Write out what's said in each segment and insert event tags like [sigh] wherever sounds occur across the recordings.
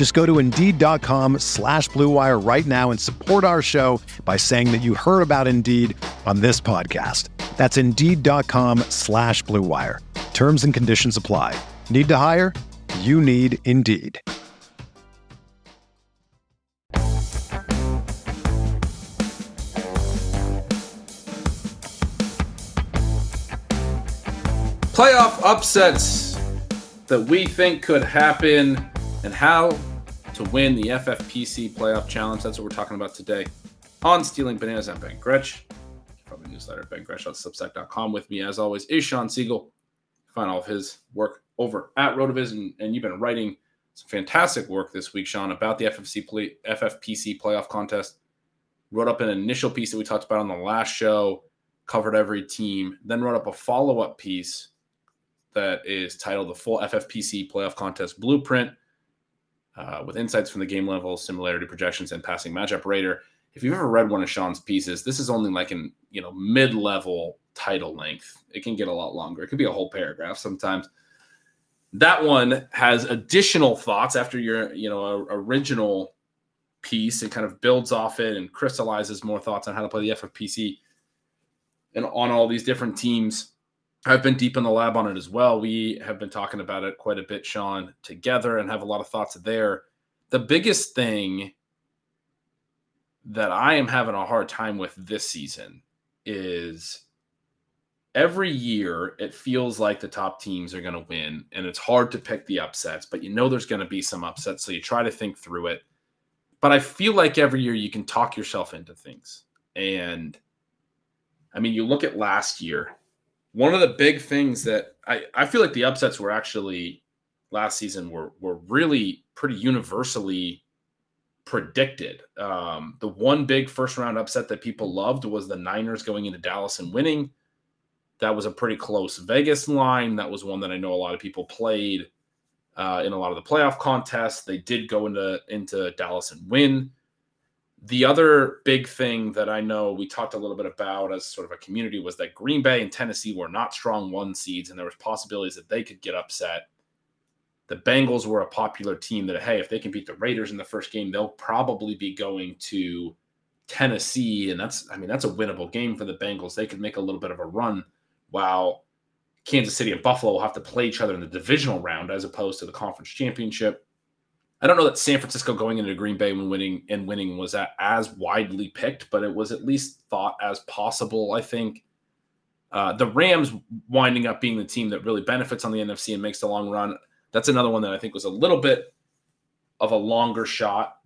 Just go to Indeed.com slash BlueWire right now and support our show by saying that you heard about Indeed on this podcast. That's Indeed.com slash BlueWire. Terms and conditions apply. Need to hire? You need Indeed. Playoff upsets that we think could happen and how to win the FFPC Playoff Challenge. That's what we're talking about today on Stealing Bananas at Ben Gretch. From the newsletter, bengretch.substack.com. With me, as always, is Sean Siegel. Find all of his work over at Rotoviz, and, and you've been writing some fantastic work this week, Sean, about the FFC play, FFPC playoff contest. Wrote up an initial piece that we talked about on the last show, covered every team, then wrote up a follow up piece that is titled The Full FFPC Playoff Contest Blueprint uh, with insights from the game level, similarity projections, and passing matchup rater. If you've ever read one of Sean's pieces, this is only like in you know mid level title length. It can get a lot longer. It could be a whole paragraph sometimes. That one has additional thoughts after your you know original piece. It kind of builds off it and crystallizes more thoughts on how to play the FFPC and on all these different teams I've been deep in the lab on it as well. We have been talking about it quite a bit, Sean, together and have a lot of thoughts there. The biggest thing that I am having a hard time with this season is every year it feels like the top teams are going to win and it's hard to pick the upsets, but you know there's going to be some upsets. So you try to think through it. But I feel like every year you can talk yourself into things. And I mean, you look at last year one of the big things that I, I feel like the upsets were actually last season were were really pretty universally predicted. Um, the one big first round upset that people loved was the Niners going into Dallas and winning. That was a pretty close Vegas line. That was one that I know a lot of people played uh, in a lot of the playoff contests. They did go into into Dallas and win. The other big thing that I know we talked a little bit about as sort of a community was that Green Bay and Tennessee were not strong one seeds, and there was possibilities that they could get upset. The Bengals were a popular team that, hey, if they can beat the Raiders in the first game, they'll probably be going to Tennessee, and that's, I mean, that's a winnable game for the Bengals. They could make a little bit of a run, while Kansas City and Buffalo will have to play each other in the divisional round as opposed to the conference championship. I don't know that San Francisco going into Green Bay when winning and winning was as widely picked, but it was at least thought as possible. I think uh, the Rams winding up being the team that really benefits on the NFC and makes the long run. That's another one that I think was a little bit of a longer shot.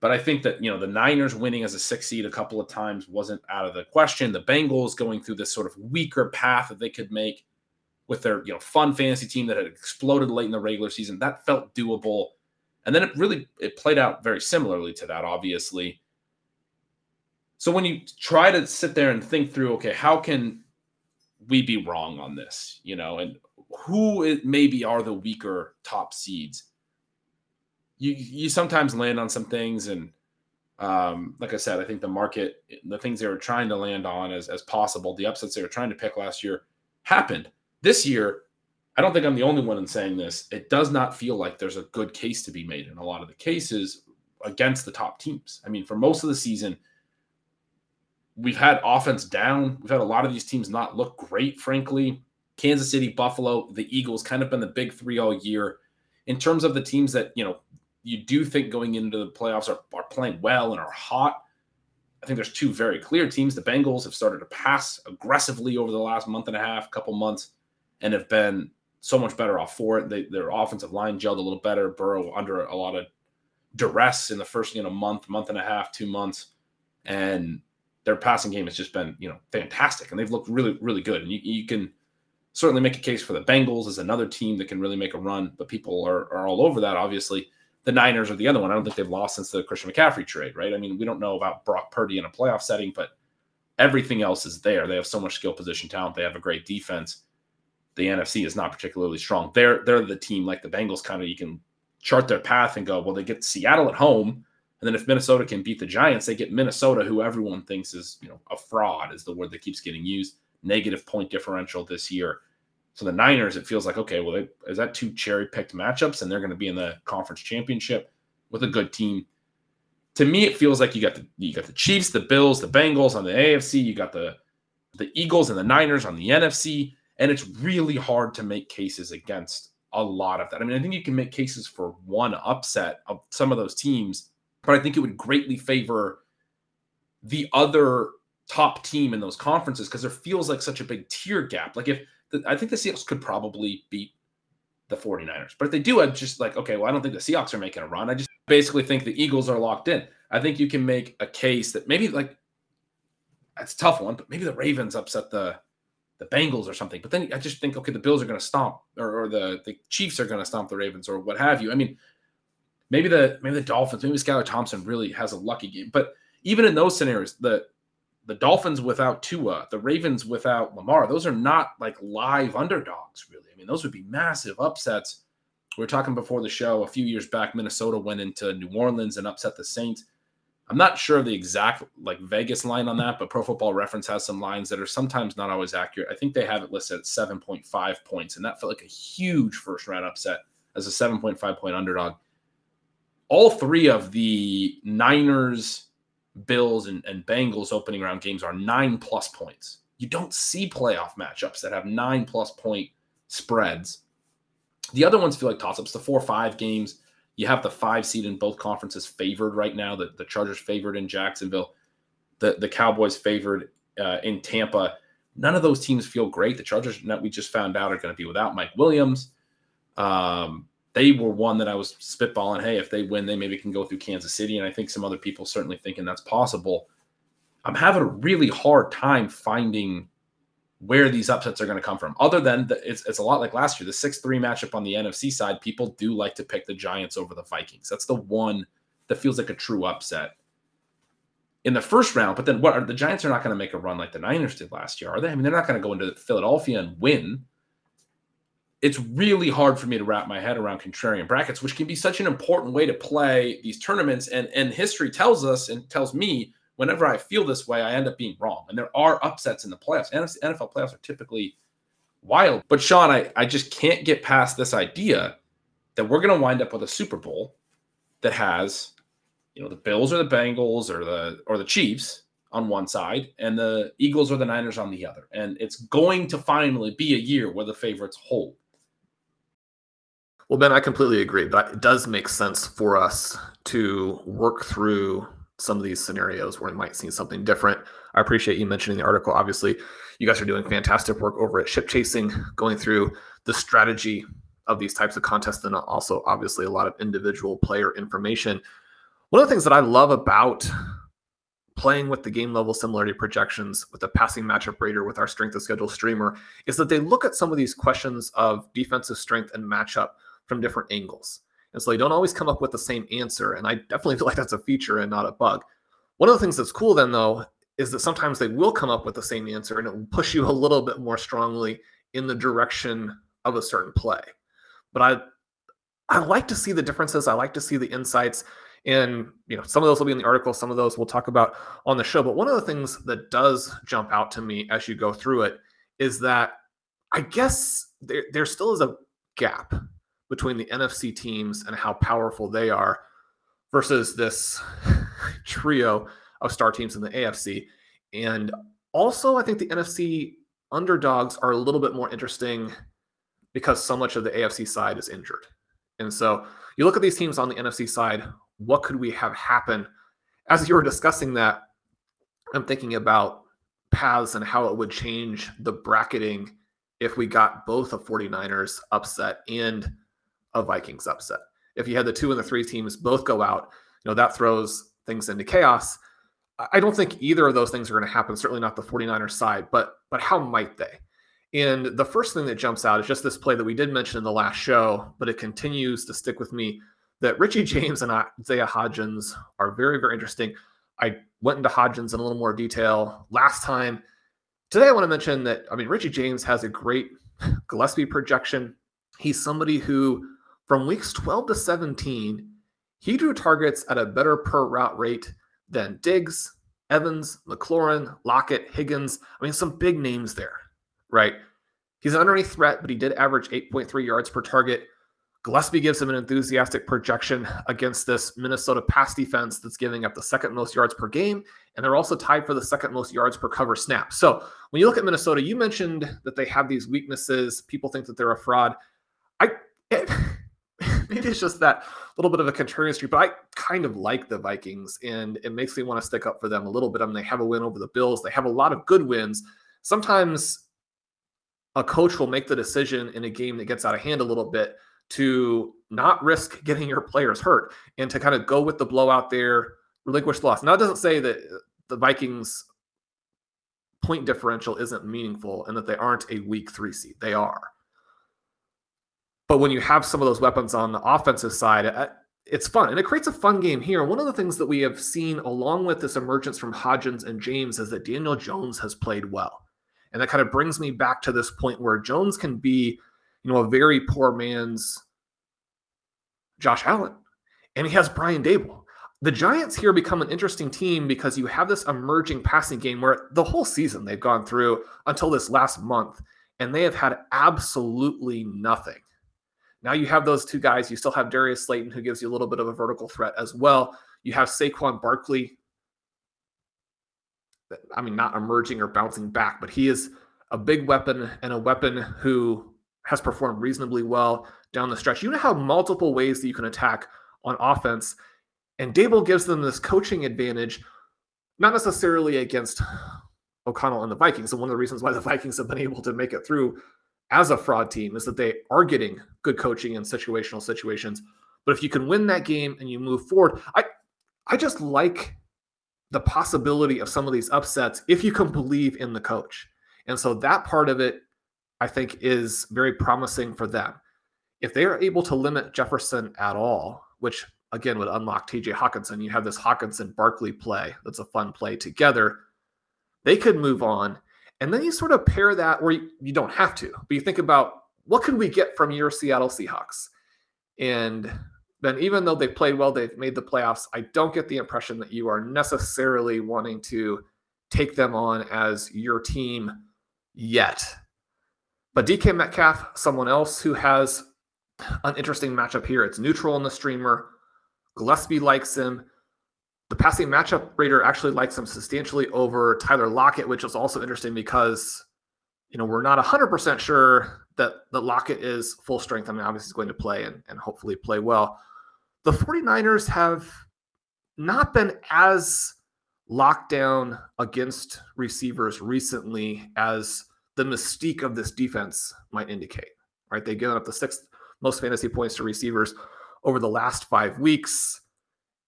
But I think that you know the Niners winning as a six seed a couple of times wasn't out of the question. The Bengals going through this sort of weaker path that they could make with their you know fun fantasy team that had exploded late in the regular season that felt doable and then it really it played out very similarly to that, obviously. So when you try to sit there and think through, okay, how can we be wrong on this? You know, and who maybe are the weaker top seeds? You you sometimes land on some things and um, like I said, I think the market, the things they were trying to land on as, as possible, the upsets they were trying to pick last year happened. This year, I don't think I'm the only one in saying this. It does not feel like there's a good case to be made in a lot of the cases against the top teams. I mean, for most of the season, we've had offense down. We've had a lot of these teams not look great, frankly. Kansas City, Buffalo, the Eagles kind of been the big three all year. In terms of the teams that, you know, you do think going into the playoffs are, are playing well and are hot, I think there's two very clear teams. The Bengals have started to pass aggressively over the last month and a half, couple months, and have been so much better off for it. They, their offensive line gelled a little better. Burrow under a lot of duress in the first you know month, month and a half, two months, and their passing game has just been you know fantastic, and they've looked really really good. And you, you can certainly make a case for the Bengals as another team that can really make a run, but people are, are all over that. Obviously, the Niners are the other one. I don't think they've lost since the Christian McCaffrey trade, right? I mean, we don't know about Brock Purdy in a playoff setting, but everything else is there. They have so much skill position talent. They have a great defense. The NFC is not particularly strong. They're they're the team like the Bengals kind of you can chart their path and go, well, they get Seattle at home. And then if Minnesota can beat the Giants, they get Minnesota, who everyone thinks is, you know, a fraud is the word that keeps getting used. Negative point differential this year. So the Niners, it feels like, okay, well, they, is that two cherry picked matchups and they're going to be in the conference championship with a good team? To me, it feels like you got the you got the Chiefs, the Bills, the Bengals on the AFC, you got the the Eagles and the Niners on the NFC, and it's really hard to make cases against a lot of that. I mean, I think you can make cases for one upset of some of those teams, but I think it would greatly favor the other top team in those conferences because there feels like such a big tier gap. Like if the, I think the Seahawks could probably beat the 49ers. But if they do, I'm just like, okay, well, I don't think the Seahawks are making a run. I just basically think the Eagles are locked in. I think you can make a case that maybe like that's a tough one, but maybe the Ravens upset the the Bengals or something. But then I just think, okay, the Bills are going to stomp, or, or, the the Chiefs are going to stomp the Ravens, or what have you. I mean, maybe the maybe the Dolphins, maybe Skylar Thompson really has a lucky game. But even in those scenarios, the the Dolphins without Tua, the Ravens without Lamar, those are not like live underdogs, really. I mean, those would be massive upsets. We were talking before the show a few years back. Minnesota went into New Orleans and upset the Saints. I'm not sure of the exact like Vegas line on that, but Pro Football Reference has some lines that are sometimes not always accurate. I think they have it listed at 7.5 points, and that felt like a huge first round upset as a 7.5 point underdog. All three of the Niners, Bills, and, and Bengals opening round games are nine plus points. You don't see playoff matchups that have nine plus point spreads. The other ones feel like toss ups. The four five games you have the five seed in both conferences favored right now. The, the Chargers favored in Jacksonville, the, the Cowboys favored uh, in Tampa. None of those teams feel great. The Chargers, we just found out, are going to be without Mike Williams. Um, they were one that I was spitballing. Hey, if they win, they maybe can go through Kansas City. And I think some other people certainly thinking that's possible. I'm having a really hard time finding where these upsets are going to come from. Other than the, it's, it's a lot like last year, the 6 3 matchup on the NFC side, people do like to pick the Giants over the Vikings. That's the one that feels like a true upset in the first round. But then what are the Giants are not going to make a run like the Niners did last year, are they? I mean, they're not going to go into Philadelphia and win. It's really hard for me to wrap my head around contrarian brackets, which can be such an important way to play these tournaments. And, and history tells us and tells me whenever I feel this way, I end up being wrong. And there are upsets in the playoffs. NFL playoffs are typically wild. But Sean, I, I just can't get past this idea that we're going to wind up with a Super Bowl that has, you know, the Bills or the Bengals or the or the Chiefs on one side and the Eagles or the Niners on the other. And it's going to finally be a year where the favorites hold. Well, Ben, I completely agree, but it does make sense for us to work through some of these scenarios where we might see something different. I appreciate you mentioning the article. Obviously, you guys are doing fantastic work over at Ship Chasing, going through the strategy of these types of contests and also obviously a lot of individual player information. One of the things that I love about playing with the game level similarity projections with the passing matchup rater with our strength of schedule streamer is that they look at some of these questions of defensive strength and matchup from different angles. And so they don't always come up with the same answer. And I definitely [laughs] feel like that's a feature and not a bug. One of the things that's cool then, though, is that sometimes they will come up with the same answer and it will push you a little bit more strongly in the direction of a certain play. But I I like to see the differences. I like to see the insights. And you know, some of those will be in the article, some of those we'll talk about on the show. But one of the things that does jump out to me as you go through it is that I guess there, there still is a gap between the NFC teams and how powerful they are versus this [laughs] trio of star teams in the AFC. And also, I think the NFC underdogs are a little bit more interesting because so much of the AFC side is injured. And so you look at these teams on the NFC side, what could we have happen? As you were discussing that, I'm thinking about paths and how it would change the bracketing if we got both a 49ers upset and a Vikings upset. If you had the two and the three teams both go out, you know, that throws things into chaos. I don't think either of those things are going to happen, certainly not the 49ers side, but but how might they? And the first thing that jumps out is just this play that we did mention in the last show, but it continues to stick with me that Richie [laughs] James and Isaiah Hodgins are very, very interesting. I went into Hodgins in a little more detail last time. Today, I want to mention that, I mean, Richie James has a great Gillespie projection. He's somebody who, from weeks 12 to 17, he drew targets at a better per route rate than Diggs, Evans, McLaurin, Lockett, Higgins. I mean, some big names there, right? He's an underneath threat, but he did average 8.3 yards per target. Gillespie gives him an enthusiastic projection against this Minnesota pass defense that's giving up the second most yards per game, and they're also tied for the second most yards per cover snap. So when you look at Minnesota, you mentioned that they have these weaknesses. People think that they're a fraud. I maybe it's just that little bit of a contrarian streak, but I kind of like the Vikings, and it makes me want to stick up for them a little bit. I mean, they have a win over the Bills. They have a lot of good wins. Sometimes a coach will make the decision in a game that gets out of hand a little bit to not risk [laughs] getting your players hurt and to kind of go with the blowout there, relinquish the loss. Now, it doesn't say that the Vikings' point differential isn't meaningful and that they aren't a weak three seed. They are. But when you have some of those weapons on the offensive side, uh, it's fun and it creates a fun game here. One of the things that we have seen along with this emergence from Hodgins and James is that Daniel Jones has played well. And that kind of brings me back to this point where Jones can be you know, a very poor man's Josh Allen. And he has Brian Daboll. The Giants here become an interesting team because you have this emerging passing game where the whole season they've gone through until this last month, and they have had absolutely nothing. Now you have those two guys. You still have Darius Slayton, who gives you a little bit of a vertical threat as well. You have Saquon Barkley. I mean, not emerging or bouncing back, but he is a big weapon and a weapon who has performed reasonably well down the stretch. You know how multiple ways that you can attack on offense, and Daboll gives them this coaching advantage, not necessarily against O'Connell and the Vikings. And one of the reasons why the [laughs] Vikings have been able to make it through as a fraud team is that they are getting good coaching in situational situations. But if you can win that game and you move forward, I I just like the possibility of some of these upsets if you can believe in the coach. And so that part of it I think is very promising for them. If they are able to limit Jefferson at all, which again would unlock TJ Hockenson, you have this Hockenson Barkley play that's a fun play together. They could move on. And then you sort of pair that where you, you don't have to, but you think about what could we get from your Seattle Seahawks? And then even though they played well, they've made the playoffs. I don't get the impression that you are necessarily wanting to take them on as your team yet. But DK Metcalf, someone else who has an interesting matchup here. It's neutral in the streamer. Gillespie likes him. The passing matchup rater actually likes him substantially over Tyler Lockett, which is also interesting because, you know, we're not 100% sure that, that Lockett is full strength. I mean, obviously, he's going to play and, and hopefully play well. The 49ers have not been as locked down against receivers recently as the mystique of this defense might indicate, right? They've given up the sixth most fantasy points to receivers over the last five weeks.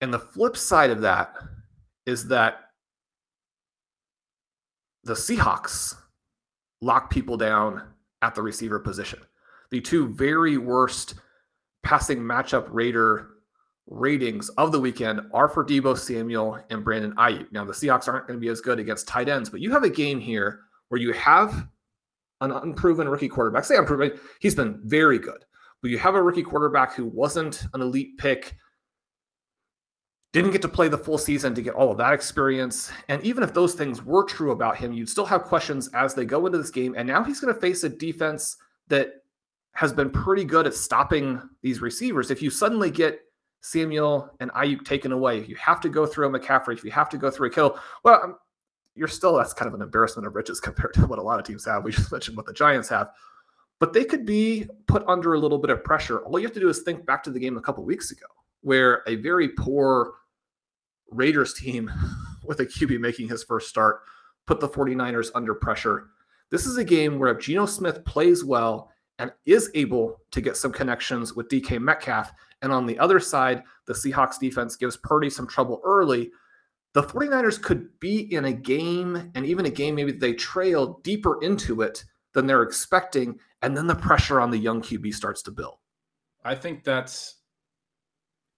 And the flip side of that is that the Seahawks lock people down at the receiver position. The two very worst passing matchup rater ratings of the weekend are for Deebo Samuel and Brandon Aiyuk. Now, the Seahawks aren't going to be as good against tight ends, but you have a game here where you have an unproven rookie quarterback. Say unproven, he's been very good. But you have a rookie quarterback who wasn't an elite pick, didn't get to play the full season to get all of that experience. And even if those things were true about him, you'd still have questions as they go into this game. And now he's going to face a defense that has been pretty good at stopping these receivers. If you suddenly get Samuel and Aiyuk taken away, if you have to go through a McCaffrey, if you have to go through a Kittle, well, um, you're still that's kind of an embarrassment of riches [laughs] compared to what a lot of teams have. We just mentioned what the Giants have, but they could be put under a little bit of pressure. All you have to do is think back to the game a couple weeks ago, where a very poor Raiders team [laughs] with a QB making his first start, put the 49ers under pressure. This is a game where if Geno Smith plays well and is able to get some connections with DK Metcalf, and on the other side, the Seahawks defense gives Purdy some trouble early, the 49ers could be in a game and even a game maybe they trail deeper into it than they're expecting. And then the pressure on the young QB starts to build. I think that's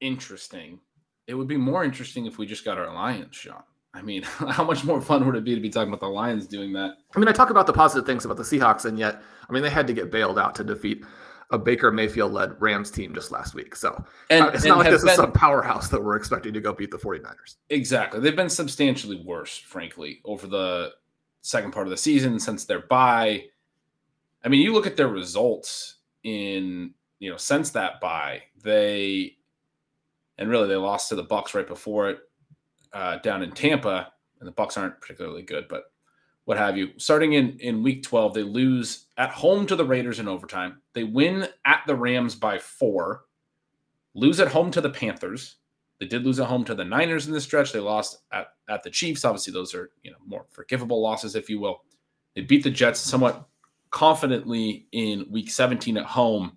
interesting. It would be more interesting if we just got our Lions shot. I mean, [laughs] how much more fun would it be to be talking about the Lions doing that? I mean, I talk about the positive things about the Seahawks, and yet, I mean, they had to get bailed out to defeat a Baker Mayfield led Rams team just last week. So and, uh, it's and not like this been, is some powerhouse that we're expecting to go beat the 49ers. Exactly. They've been substantially worse, frankly, over the second part of the season since their bye. I mean, you look at their results in, you know, since that bye, they and really they lost to the Bucs right before it uh, down in Tampa, and the Bucs aren't particularly good, but what have you. Starting in in week 12, they lose at home to the Raiders in overtime. They win at the Rams by 4. Lose at home to the Panthers. They did lose at home to the Niners in this stretch. They lost at, at the Chiefs. Obviously, those are, you know, more forgivable losses if you will. They beat the Jets somewhat confidently in week 17 at home.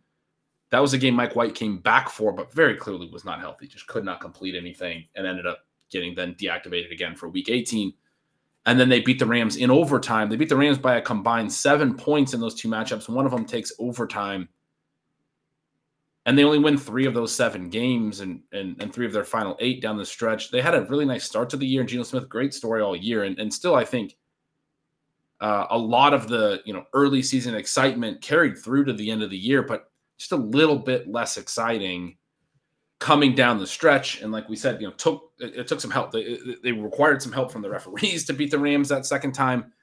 That was a game Mike White came back for, but very clearly was not healthy. Just could not complete anything and ended up getting then deactivated again for week 18. And then they beat the Rams in overtime. They beat the Rams by a combined seven points in those two matchups. One of them takes overtime. And they only win three of those seven games and, and, and three of their final eight down the stretch. They had a really nice start to the year. And Geno Smith, great story all year. And, and still, I think uh, a lot of the you know early season excitement carried through to the end of the year, but just a little bit less exciting coming down the stretch. And like we said, you know, took it, took some help. They, they required some help from the referees to beat the Rams that second time.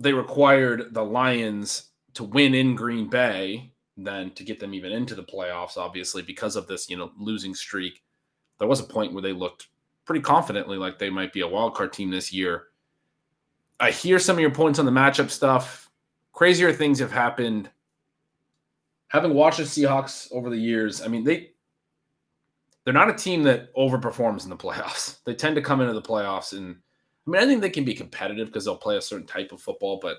They required the Lions to win in Green Bay, then to get them even into the playoffs, obviously, because of this, you know, losing streak. There was a point where they looked pretty confidently like they might be a wild card team this year. I hear some of your points on the matchup stuff. Crazier things have happened. Having watched the Seahawks over the years, I mean, they they're not a team that overperforms in the playoffs. [laughs] They tend to come into the playoffs and I mean I think they can be competitive because they'll play a certain type of football, but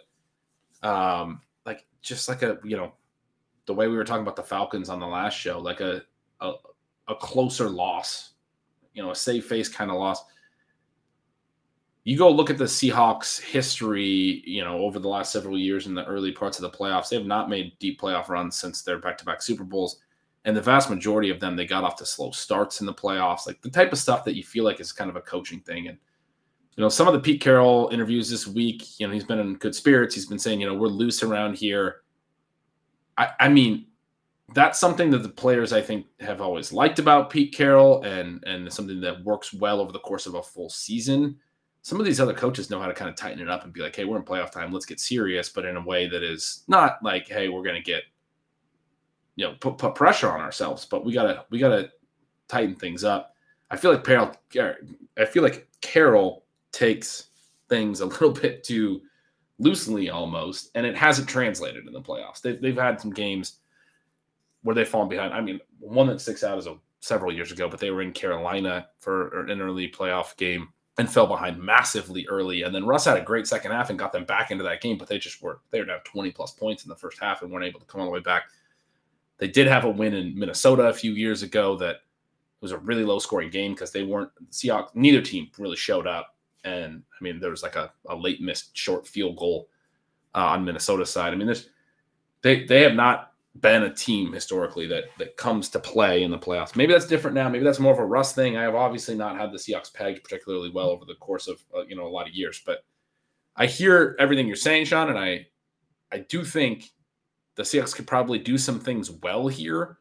um like just like a you know the way we were talking about the Falcons on the last show, like a a, a closer loss, you know, a safe face kind of loss. You go look at the Seahawks history, you know, over the last several years in the early parts of the playoffs. They have not made deep playoff runs since their back-to-back Super Bowls. And the vast majority of them they got off to slow starts in the playoffs. Like the type of stuff that you feel like is kind of a coaching thing. And you know some of the pete carroll interviews this week you know he's been in good spirits. He's been saying you know we're loose around here. I i mean that's something that the players i think have always liked about pete carroll and and something that works well over the course of a full season some of these other coaches know how to kind of tighten it up and be like hey we're in playoff time let's get serious but in a way that is not like hey we're going to get you know put, put pressure on ourselves but we gotta we gotta tighten things up. I feel like Carroll, i feel like Carroll takes things a [laughs] little bit too loosely almost and it hasn't translated in the playoffs. They've, they've had some games where they've fallen behind. I mean one that sticks out is a several years ago but they were in carolina for an early playoff game and fell behind massively early. And then Russ had a great second half and got them back into that game, but they just were they were down 20 plus points in the first half and weren't able to come all the way back. They did have a win in Minnesota a few years ago that was a really low scoring game because they weren't Seahawks. Neither team really showed up, and I mean there was like a, a late missed short field goal uh, on Minnesota's side. I mean there's they they have not been a team historically that that comes to play in the playoffs. Maybe that's different now. Maybe that's more of a Russ thing. I have obviously not had the Seahawks pegged particularly well over the course of uh, you know a lot of years, but I hear everything you're saying, Sean, and I I do think the Seahawks could probably do some things well here.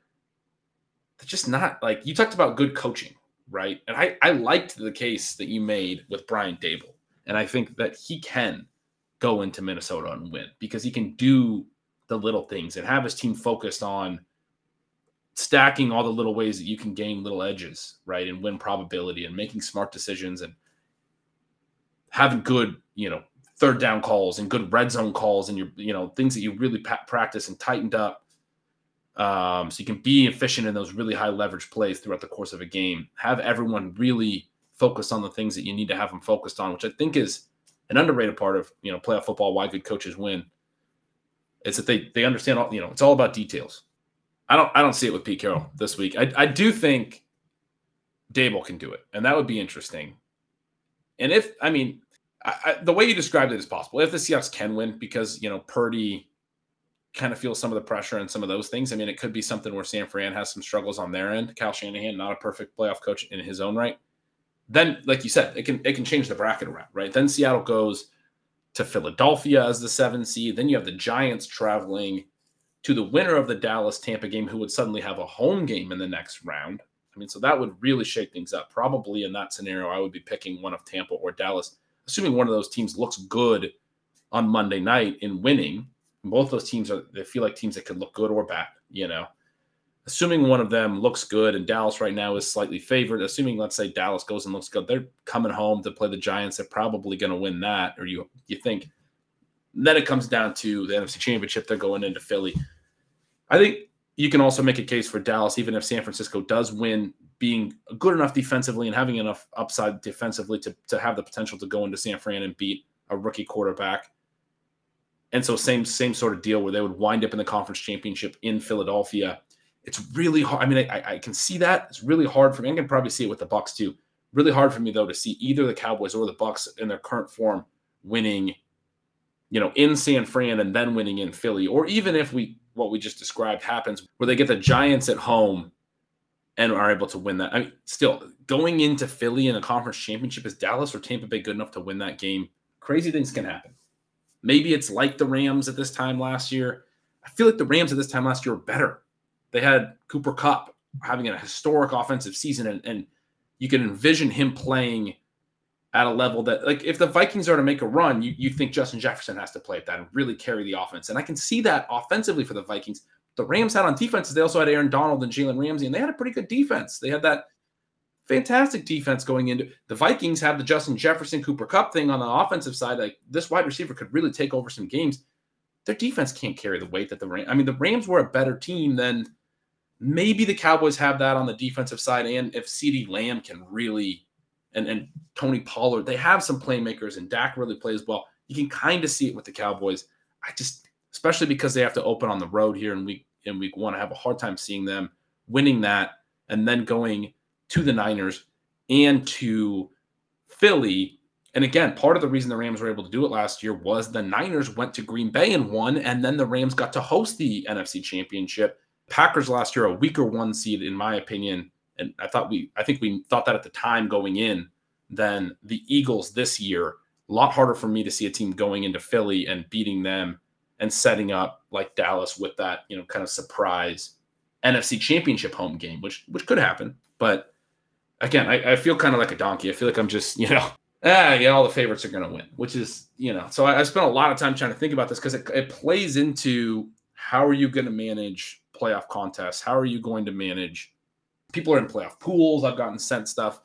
They're just not like you talked about good coaching, right? And I, I liked the case that you made with Brian Daboll, And I think that he can go into Minnesota and win because he can do the little things and have his team focused on stacking all the little ways that you can gain little edges, right? And win probability and making smart decisions and having good, you know, third down calls and good red zone calls and your you know things that you really pa- practice and tightened up um, so you can be efficient in those really high leverage plays throughout the course of a game have everyone really focus on the things that you need to have them focused on, which I think is an underrated part of you know playoff football. Why good coaches win is that they they understand all you know it's all about details. I don't I don't see it with Pete Carroll this week. I I do think Daboll can do it, and that would be interesting. And if I mean I, I, the way you described it is possible. If the Seahawks can win, because you know Purdy kind of feels some of the pressure and some of those things. I mean, it could be something where San Fran has some struggles on their end. Kyle Shanahan, not a perfect playoff coach in his own right. Then, like you said, it can it can change the bracket around, right? Then Seattle goes to Philadelphia as the seven seed. Then you have the Giants traveling to the winner of the Dallas Tampa game, who would suddenly have a home game in the next round. I mean, so that would really shake things up. Probably in that scenario, I would be picking one of Tampa or Dallas, assuming one of those teams looks good on Monday night in winning. Both those teams are they feel like teams that could look good or bad, you know. Assuming one of them looks good and Dallas right now is slightly favored, assuming let's say Dallas goes and looks good, they're coming home to play the Giants. They're probably going to win that, or you you think. Then it comes down to the NFC Championship. They're going into Philly. I think you can also make a case for Dallas, even if San Francisco does win, being good enough defensively and having enough upside defensively to, to have the potential to go into San Fran and beat a rookie quarterback. And so same same sort of deal where they would wind up in the conference championship in Philadelphia. It's really hard. I mean, I, I can see that. It's really hard for me. I can probably see it with the Bucs too. Really hard for me though to see either the Cowboys or the Bucs in their current form winning, you know, in San Fran and then winning in Philly, or even if we what we just described happens where they get the Giants at home and are able to win that. I mean, still going into Philly in a conference championship is Dallas or Tampa Bay good enough to win that game? Crazy things can happen. Maybe it's like the Rams at this time last year. I feel like the Rams at this time last year were better. They had Cooper Kupp having a historic offensive season, and, and you can envision him playing at a level that like if the Vikings are to make a run, you, you think Justin Jefferson has to play at that and really carry the offense. And I can see that offensively for the Vikings. The Rams had on defenses, they also had Aaron Donald and Jalen Ramsey, and they had a pretty good defense. They had that fantastic defense going into the Vikings have the Justin Jefferson Cooper Kupp thing on the offensive side. Like this wide receiver could really take over some games. Their defense can't carry the weight that the Rams. I mean, the Rams were a better team than maybe the Cowboys have that on the defensive side. And if CeeDee Lamb can really and, and Tony Pollard. They have some playmakers, and Dak really plays well. You can kind of see it with the Cowboys. I just, especially because they have to open on the road here in week in week one, I have a hard time seeing them winning that and then going to the Niners and to Philly. And again, part of the reason the Rams were able to do it last year was the Niners went to Green Bay and won, and then the Rams got to host the NFC Championship. Packers last year, a weaker one seed, in my opinion, and I thought we I think we thought that at the time going in than the Eagles this year. A lot harder for me to see a team going into Philly and beating them and setting up like Dallas with that, you know, kind of surprise NFC championship home game, which which could happen. But again, I, I feel kind of like a donkey. I feel like I'm just, you know, [laughs] ah, yeah, all the favorites are going to win, which is, you know, so I, I spent a lot of time trying to think about this because it, it plays into how are you going to manage playoff contests? How are you going to manage people are in playoff pools. I've gotten sent stuff.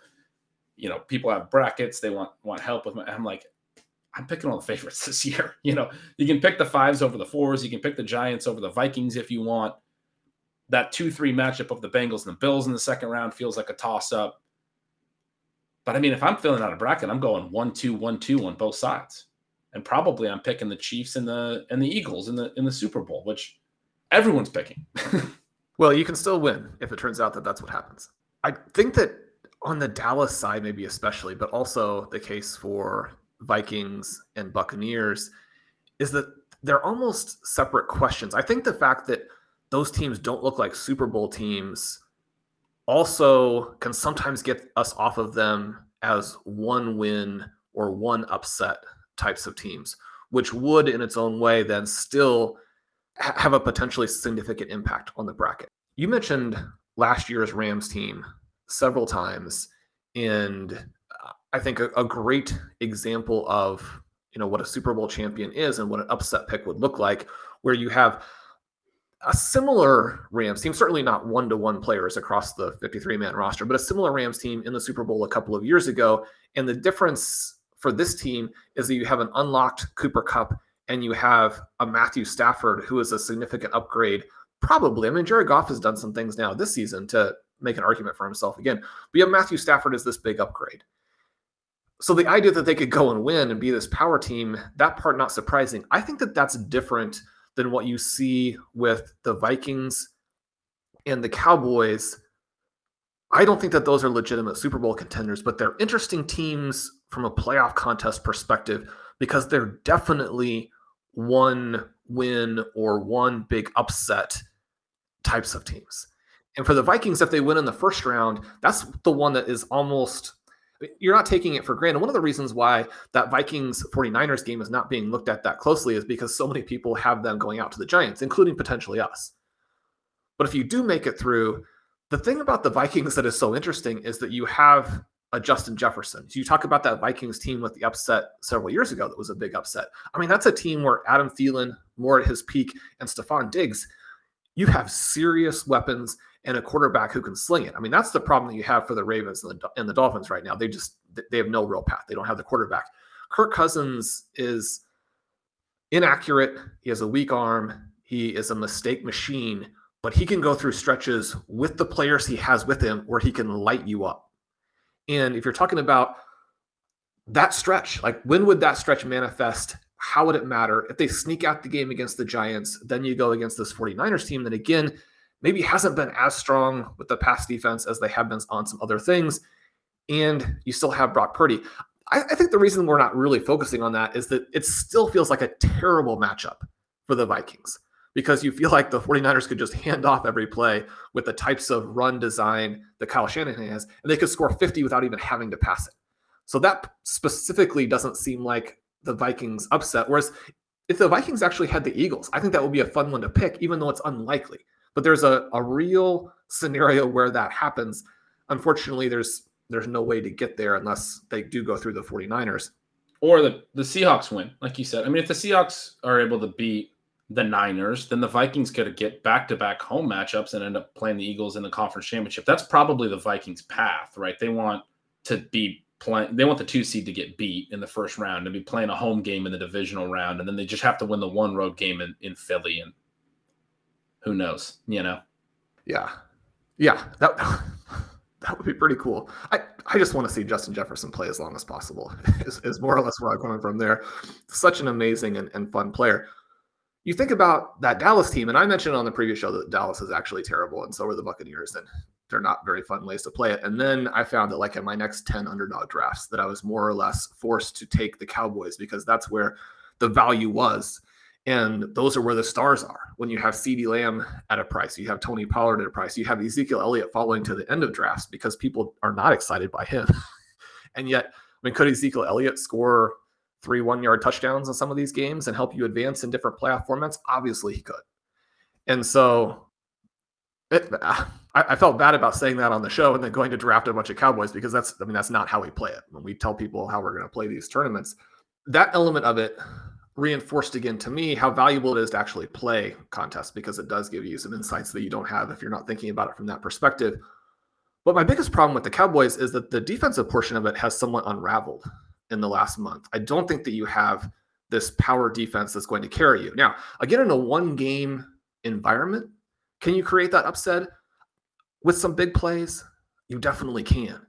You know, people have brackets. They want want help with. My, I'm like, I'm picking all the [laughs] favorites this year. [laughs] You know, you can pick the fives over the fours. You can pick the Giants over the Vikings if you want. That two three matchup of the Bengals and the Bills in the second round feels like a toss up. But I mean, if I'm filling out a bracket, I'm going one two one two on both sides, and probably I'm picking the Chiefs and the and the Eagles in the in the Super Bowl, which everyone's picking. [laughs] Well, you can still win if it turns out that that's what happens. I think that on the Dallas side, maybe especially, but also the case for Vikings and Buccaneers, is that they're almost separate questions. I think the fact that those teams don't look like Super Bowl teams also can sometimes get us off of them as one win or one upset types of teams, which would in its own way then still have a potentially significant impact on the bracket. You mentioned last year's Rams team several times, and uh, I think a, a, great example of you know what a Super Bowl champion is and what an upset pick would look like, where you have a similar Rams team, certainly not one to one players across the 53 man roster, but a similar Rams team in the Super Bowl a couple of years ago. And the difference for this team is that you have an unlocked Cooper Kupp and you have a Matthew Stafford who is a significant upgrade. Probably, I mean, Jared Goff has done some things now this season to make an argument for himself again. But you have Matthew Stafford as this big upgrade. so the idea that they could go and win and be this power team, that part not surprising. I think that that's different than what you see with the Vikings and the Cowboys. I don't think that those are legitimate Super Bowl contenders, but they're interesting teams from a playoff contest perspective because they're definitely one win or one big upset types of teams. And for the Vikings, if they win in the first round, that's the one that is almost you're not taking it for granted. One of the reasons why that Vikings 49ers game is not being looked at that closely is because so many people have them going out to the Giants, including potentially us. But if you do make it through, the thing about the Vikings that is so interesting is that you have a Justin Jefferson. So you talk about that Vikings team with the upset several years ago that was a big upset. I mean, that's a team where Adam Thielen, more at his peak, and Stefon Diggs, you have serious weapons and a quarterback who can sling it. I mean, that's the problem that you have for the Ravens and the, and the Dolphins right now. They just they have no real path. They don't have the quarterback. Kirk Cousins is inaccurate. He has a weak arm. He is a mistake machine, but he can go through stretches with the players he has with him where he can light you up. And if you're talking about that stretch, like when would that stretch manifest? How would it matter? If they sneak out the game against the Giants, then you go against this 49ers team that again maybe hasn't been as strong with the pass defense as they have been on some other things. And you still have Brock Purdy. I, I think the reason we're not really focusing on that is that it still feels like a terrible matchup for the Vikings because you feel like the 49ers could just hand off every play with the types of run design that Kyle Shanahan has, and they could score 50 without even having to pass it. So that specifically doesn't seem like the Vikings upset. Whereas if the Vikings actually had the Eagles, I think that would be a fun one to pick, even though it's unlikely. But there's a, a real scenario where that happens. Unfortunately, there's there's no way to get there unless they do go through the 49ers. Or the, the Seahawks win, like you said. I mean, if the Seahawks are able to beat the Niners, then the Vikings could get back to back home matchups and end up playing the Eagles in the conference championship. That's probably the Vikings' path, right? They want to be playing, they want the two seed to get beat in the first round and be playing a home game in the divisional round. And then they just have to win the one road game in, in Philly. And who knows, you know? Yeah. Yeah. That, [laughs] that would be pretty cool. I, I just want to see Justin Jefferson play as long as possible, [laughs] is, is more or less where I'm coming from there. Such an amazing and, and fun player. You think about that Dallas team, and I mentioned on the previous show that Dallas is actually terrible, and so are the Buccaneers, and they're not very fun ways to play it. And then I found that, like in my next 10 underdog drafts, that I was more or less forced to take the Cowboys because that's where the value was and those are where the stars are. When you have CeeDee Lamb at a price, you have Tony Pollard at a price, you have Ezekiel Elliott following to the end of drafts because people are not excited by him. [laughs] and yet, I mean, could Ezekiel Elliott score three one yard touchdowns in some of these games and help you advance in different playoff formats? Obviously, he could. And so it, I, I, felt bad about saying that on the show and then going to draft a bunch of Cowboys because that's, I mean, that's not how we play it. When we tell people how we're going to play these tournaments, that element of it reinforced again to me how valuable it is to actually play contests because it does give you some insights that you don't have if you're not thinking about it from that perspective. But my biggest problem with the Cowboys is that the defensive portion of it has somewhat unraveled in the last month. I don't think that you have this power defense that's going to carry you. Now, again, in a one game environment, can you create that upset with some big plays? You definitely can.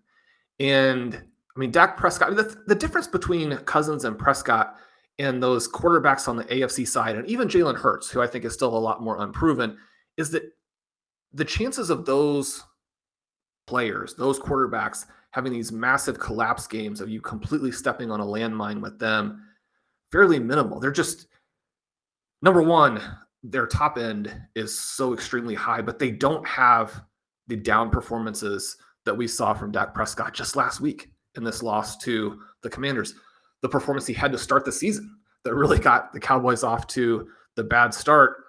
And I mean, Dak Prescott, the, the difference between Cousins and Prescott and those quarterbacks on the AFC side, and even Jalen Hurts, who I think is still a lot more unproven, is that the chances of those players, those quarterbacks, having these massive collapse games of you completely stepping on a landmine with them, fairly minimal. They're just number one, their top end is so extremely high, but they don't have the down performances that we saw from Dak Prescott just last week in this loss to the Commanders the performance he had to start the season that really got the Cowboys off to the bad start.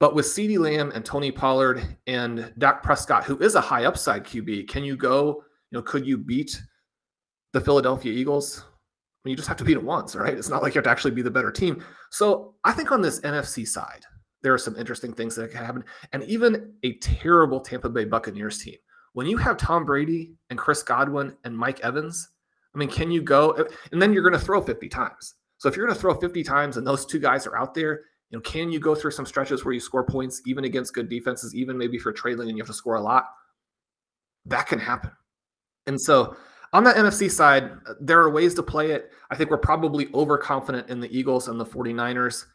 But with CeeDee Lamb and Tony Pollard and Dak Prescott, who is a high upside QB, can you go, you know, could you beat the Philadelphia Eagles? I mean, you just have to beat it once, right? It's not like you have to actually be the better team. So I think on this NFC side, there are some interesting things that can happen. And even a terrible Tampa Bay Buccaneers team. When you have Tom Brady and Chris Godwin and Mike Evans, I mean, can you go? And then you're going to throw 50 times. So if you're going to throw 50 times and those two guys are out there, you know, can you go through some stretches where you score points even against good defenses, even maybe if you're trailing and you have to score a lot? That can happen. And so On the NFC side, there are ways to play it. I think we're probably overconfident in the Eagles and the 49ers.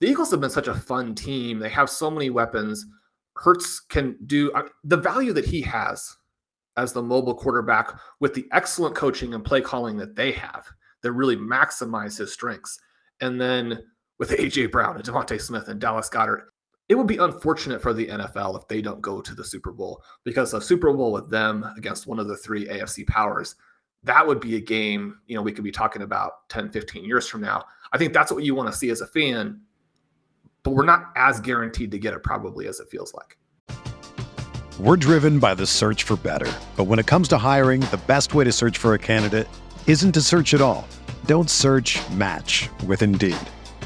The Eagles have been such a fun team. They have so many weapons. Hurts can do uh, the value that he has as the mobile quarterback with the excellent coaching and play calling that they have that really maximize his strengths. And then with AJ Brown and DeVonta Smith and Dallas Goedert. it would be unfortunate for the NFL if they don't go to the Super Bowl because a Super Bowl with them against one of the three AFC powers, that would be a game, you know, we could be talking about 10, 15 years from now. I think that's what you want to see as a fan, but we're not as guaranteed to get it probably as it feels like. We're driven by the search for better. But when it comes to hiring, the best way to search for a candidate isn't to search at all. Don't search match with Indeed.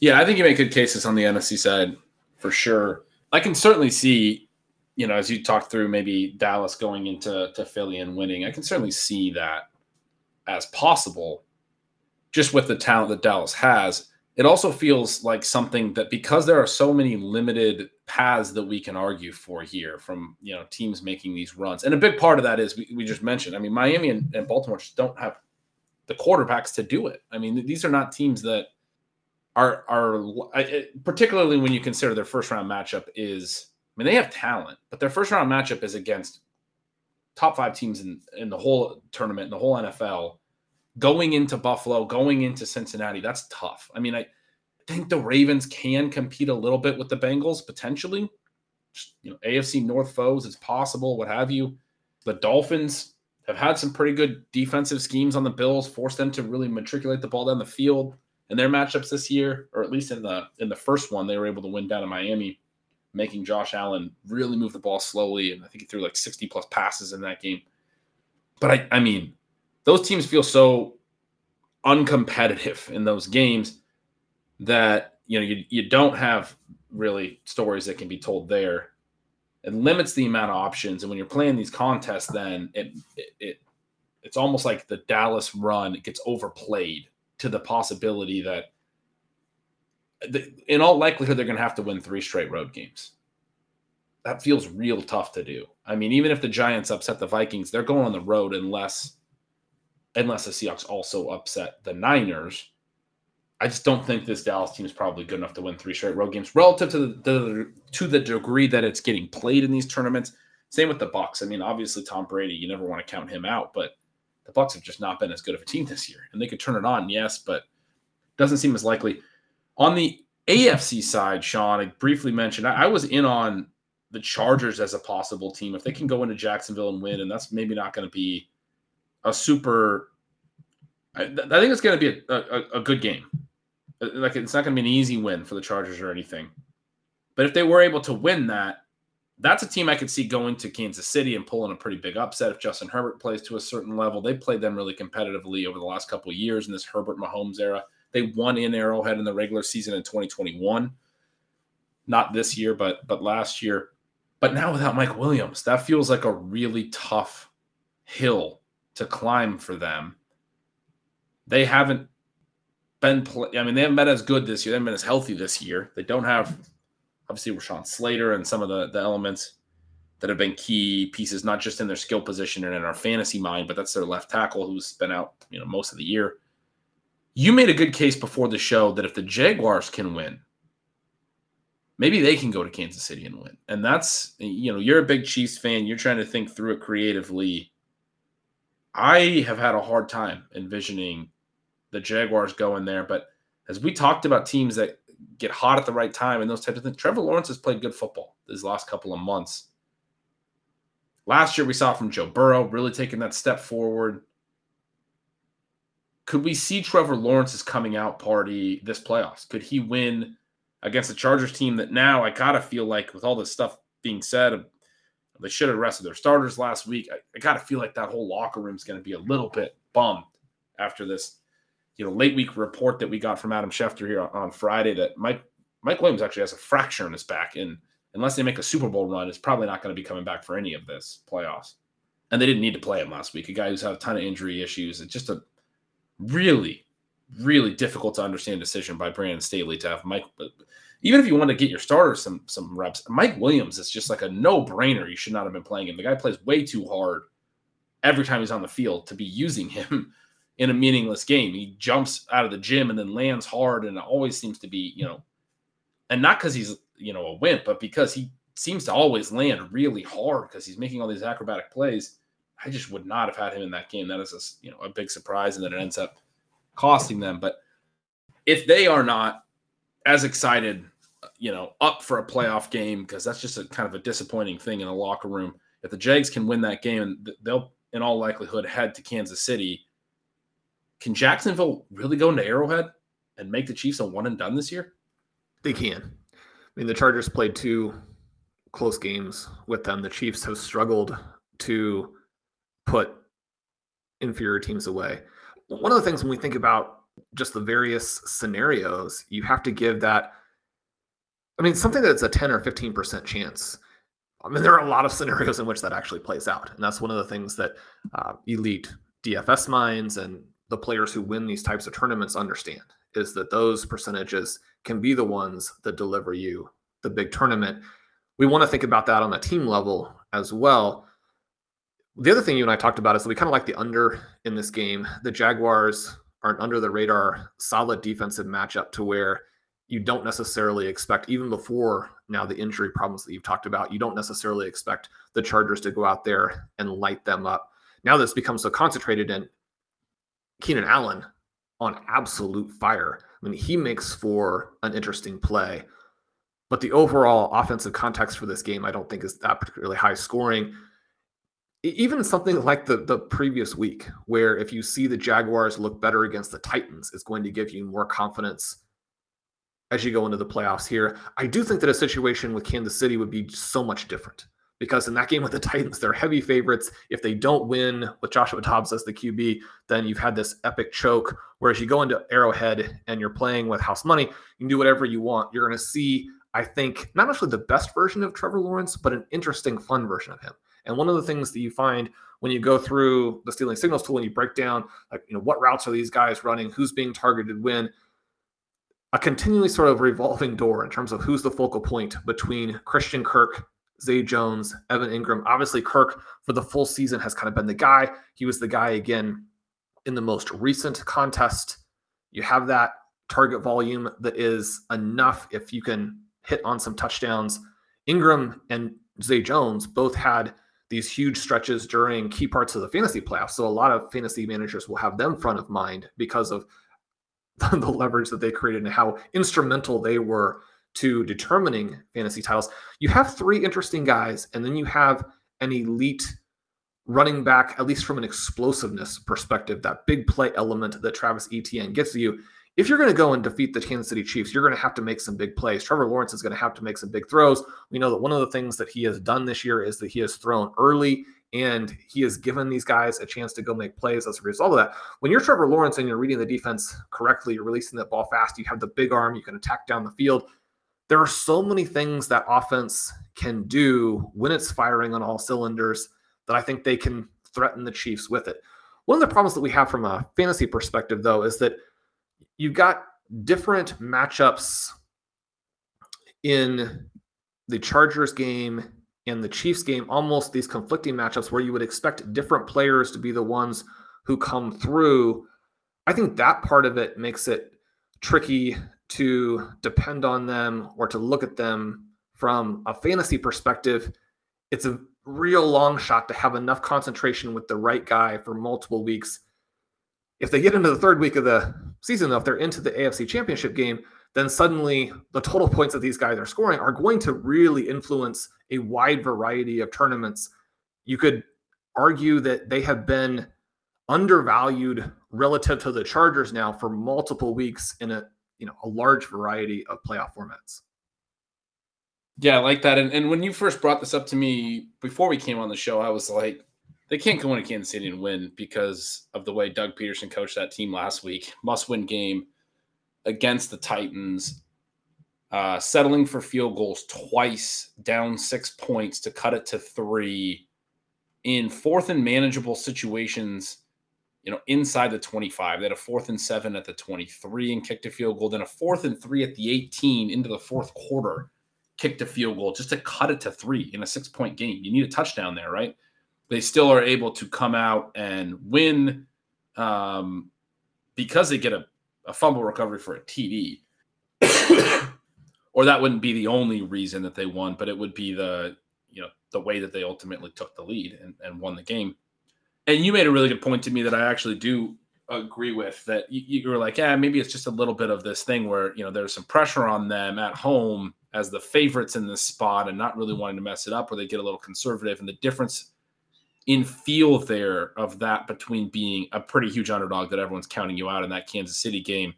Yeah, I think you make good cases on the NFC side for sure. I can certainly see, you know, as you talk through maybe Dallas going into to Philly and winning, I can certainly see that as possible just with the talent that Dallas has. It also feels like something that because there are so many limited paths that we can argue for here from you know teams making these runs. And a big part of that is we, we just mentioned. I mean, Miami and, and Baltimore just don't have the quarterbacks to do it. I mean, these are not teams that are are particularly when you consider their first round matchup is I mean they have talent, but their first round matchup is against top five teams in in the whole tournament, in the whole NFL. Going into Buffalo, going into Cincinnati, that's tough. I mean, I think the Ravens can compete a little bit with the Bengals potentially. Just, you know, AFC North foes, it's possible, what have you. The Dolphins have had some pretty good defensive schemes on the Bills, forced them to really matriculate the ball down the field in their matchups this year, or at least in the in the first one, they were able to win down in Miami, making Josh Allen really move the ball slowly, and I think he threw like 60 plus passes in that game. But I, I mean, those teams feel so uncompetitive in those games that you know you, you don't have really stories that can be told there. It limits the amount of options, and when you're playing these contests, then it it, it it's almost like the Dallas run it gets overplayed to the possibility that in all likelihood they're going to have to win three straight road games. That feels real tough to do. I mean, even if the Giants upset the Vikings, they're going on the road unless unless the Seahawks also upset the Niners. I just don't think this Dallas team is probably good enough to win three straight road games relative to the, the to the degree that it's getting played in these tournaments. Same with the Bucs. I mean, obviously Tom Brady, you never want to count him out, but the Bucs have just not been as good of a team this year. And they could turn it on, yes, but doesn't seem as likely. On the AFC side, Sean, I briefly mentioned I, I was in on the Chargers as a possible team. If they can go into Jacksonville and win, and that's maybe not going to be a super I, I think it's going to be a, a, a, good game. Uh, like it's not going to be an easy win for the Chargers or anything. But if they were able to win that, that's a team I could see going to Kansas City and pulling a pretty big upset if Justin Herbert plays to a certain level. They played them really competitively over the last couple years in this Herbert Mahomes era. They won in Arrowhead in the regular season in 2021. Not this year, but but last year. But now without Mike Williams, that feels like a really tough hill to climb for them. They haven't been, play- I mean, they haven't been as good this year. They haven't been as healthy this year. They don't have, obviously, Rashawn Slater and some of the, the elements that have been key pieces, not just in their skill position and in our fantasy mind, but that's their left tackle who's been out, you know, most of the year. You made a good case before the show that if the Jaguars can win, maybe they can go to Kansas City and win. And that's, you know, you're a big Chiefs fan. You're trying to think through it creatively. I have had a hard time envisioning the Jaguars going there. But as we talked about teams that get hot at the right time and those types of things, Trevor Lawrence has played good football these last couple of months. Last year, we saw from Joe Burrow really taking that step forward. Could we see Trevor Lawrence's coming out party this playoffs? Could he win against the Chargers team that now I gotta feel like, with all this stuff being said, um, they should have rested their starters last week. I, I gotta feel like that whole locker room is going to be a little bit bummed after this, you know, late week report that we got from Adam Schefter here on Friday that Mike Mike Williams actually has a fracture in his back, and unless they make a Super Bowl run, it's probably not going to be coming back for any of this playoffs. And they didn't need to play him last week. A guy who's had a ton of injury issues. It's just a really, really difficult to understand decision by Brandon Staley to have Mike. Even if you want to get your starter some some reps, Mike Williams is just like a no brainer. You should not have been playing him. The guy plays way too hard every time he's on the field to be using him in a meaningless game. He jumps out of the gym and then lands hard, and always seems to be you know, and not because he's you know a wimp, but because he seems to always land really hard because he's making all these acrobatic plays. I just would not have had him in that game. That is a you know a big surprise, and then it ends up costing them. But if they are not as excited, you know, up for a playoff game, because that's just a kind of a disappointing thing in a locker room. If the Jags can win that game, they'll in all likelihood head to Kansas City. Can Jacksonville really go into Arrowhead and make the Chiefs a one and done this year? They can. I mean, the Chargers played two close games with them. The Chiefs have struggled to put inferior teams away. One of the things when we think about just the various scenarios, you have to give that. I mean, something that's a 10 or 15% chance. I mean, there are a lot of [laughs] scenarios in which that actually plays out. And that's one of the things that uh, elite DFS minds and the players who win these types of tournaments understand is that those percentages can be the ones that deliver you the big tournament. We want to think about that on the team level as well. The other thing you and I talked about is that we kind of like the under in this game. The Jaguars are an under the radar, solid defensive matchup to where you don't necessarily expect, even before now the injury problems that you've talked about, you don't necessarily expect the Chargers to go out there and light them up. Now this becomes so concentrated in Keenan Allen on absolute fire. I mean, he makes for an interesting play, but the overall offensive context for this game, I don't think is that particularly high scoring. Even something like the the previous week, where if you see the Jaguars look better against the Titans, it's going to give you more confidence as you go into the playoffs here. I do think that a situation with Kansas City would be so much different because in that game with the [laughs] Titans, they're heavy favorites. If they don't win with Joshua Dobbs as the QB, then you've had this epic choke. Whereas you go into Arrowhead and you're playing with house money, you can do whatever you want. You're going to see, I think, not necessarily the best version of Trevor Lawrence, but an interesting, fun version of him. And one of the things that you find when you go through the stealing signals tool and you break down, like, you know, what routes are these guys running, who's being targeted when, a continually sort of revolving door in terms of who's the focal point between Christian Kirk Zay Jones, Evan Engram. Obviously, Kirk for the full season has kind of been the guy. He was the guy again in the most recent contest. You have that target volume that is enough if you can hit on some touchdowns. Ingram and Zay Jones both had these huge stretches during key parts of the fantasy playoffs. So a lot of fantasy managers will have them front of mind because of [laughs] the leverage that they created and how instrumental they were to determining fantasy titles, you have three interesting guys, and then you have an elite running back, at least from an explosiveness perspective, that big play element that Travis Etienne gets you. If you're going to go and defeat the Kansas City Chiefs, you're going to have to make some big plays. Trevor Lawrence is going to have to make some big throws. We know that one of the things that he has done this year is that he has thrown early and he has given these guys a chance to go make plays as a result of that. When you're Trevor Lawrence and you're reading the defense correctly, you're releasing that ball fast, you have the big arm, you can attack down the field there are so many things that offense can do when it's firing on all cylinders that I think they can threaten the Chiefs with it. One of the problems that we have from a fantasy perspective, though, is that you've got different matchups in the Chargers game and the Chiefs game, almost these conflicting matchups where you would expect different players to be the ones who come through. I think that part of it makes it tricky to depend on them or to look at them from a fantasy perspective. It's a real long shot to have enough concentration with the right guy for multiple weeks. If they get into the third week of the season, though, if they're into the AFC championship game, then suddenly the total points that these guys are scoring are going to really influence a wide variety of tournaments. You could argue that they have been undervalued relative to the Chargers now for multiple weeks in a you know a large variety of playoff formats. Yeah, I like that. And, and when you first brought this up to me before we came on the show, I was like, they can't go into Kansas City and win because of the way Doug Pederson coached that team last week. Must win game against the Titans, uh, settling for field goals twice, down six points to cut it to three in fourth and manageable situations you know, inside the 25. They had a fourth and seven at the 23 and kicked a field goal, then a fourth and three at the 18 into the fourth quarter, kicked a field goal just to cut it to three in a six point game. You need a touchdown there, right? They still are able to come out and win um, because they get a, a fumble recovery for a TD. [coughs] or that wouldn't be the only reason that they won, but it would be the you know the way that they ultimately took the lead and, and won the game and you made a really good point to me that I actually do agree with that you, you, were like, yeah, maybe it's just a little bit of this thing where, you know, there's some pressure on them at home as the favorites in this spot and not really wanting to mess it up where they get a little conservative. And the difference in feel there of that between being a pretty huge underdog that everyone's counting you out in that Kansas City game.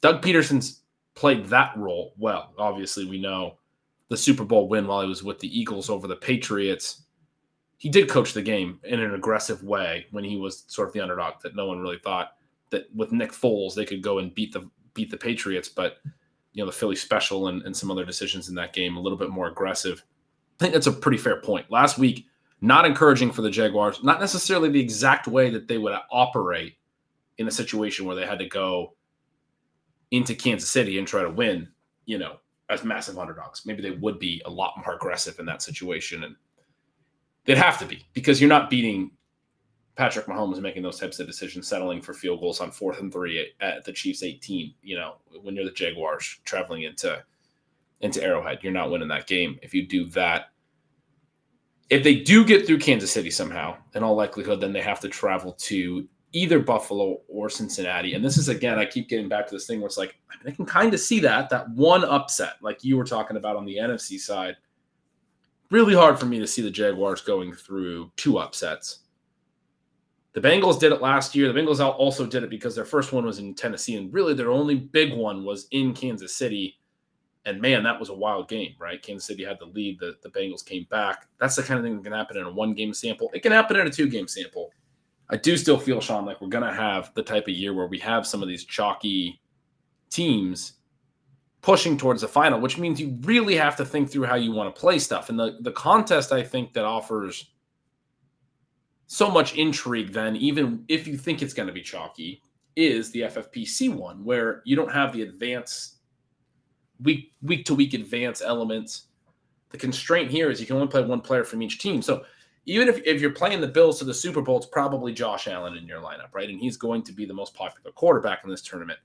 Doug Pederson's played that role well. Obviously, we know the Super Bowl win while he was with the Eagles over the Patriots he did coach the game in an aggressive way when he was sort of the underdog that no one really thought that with Nick Foles they could go and beat the beat the Patriots, but you know the Philly special and, and some other decisions in that game a little bit more aggressive. I think that's a pretty fair point. Last week, not encouraging for the Jaguars, not necessarily the exact way that they would operate in a situation where they had to go into Kansas City and try to win, you know, as massive underdogs. Maybe they would be a lot more aggressive in that situation and They'd have to be because you're not beating Patrick Mahomes making those types of decisions, settling for field goals on fourth and three at the Chiefs 18. You know, when you're the Jaguars traveling into into Arrowhead, you're not winning that game if you do that. If they do get through Kansas City somehow, in all likelihood, then they have to travel to either Buffalo or Cincinnati. And this is again, I keep getting back to this thing where it's like I, mean, I can kind of see that that one upset, like you were talking about on the NFC side really hard for me to see the Jaguars going through two upsets. The Bengals did it last year. The Bengals also did it because their first one was in Tennessee, and really their only big one was in Kansas City. And man, that was a wild game, right? Kansas City had the lead. The, the Bengals came back. That's the kind of thing that can happen in a one game sample. It can happen in a two game sample. I do still feel, Sean, like we're going to have the type of year where we have some of these chalky teams pushing towards the final, which means you really have to think through how you want to play stuff. And the, the contest, I think, that offers so much intrigue, then, even if you think it's going to be chalky, is the FFPC one, where you don't have the advance week week to week advance elements. The constraint here is you can only play one player from each team. So even if, if you're playing the Bills to the Super Bowl, it's probably Josh Allen in your lineup, right? And he's going to be the most popular quarterback in this tournament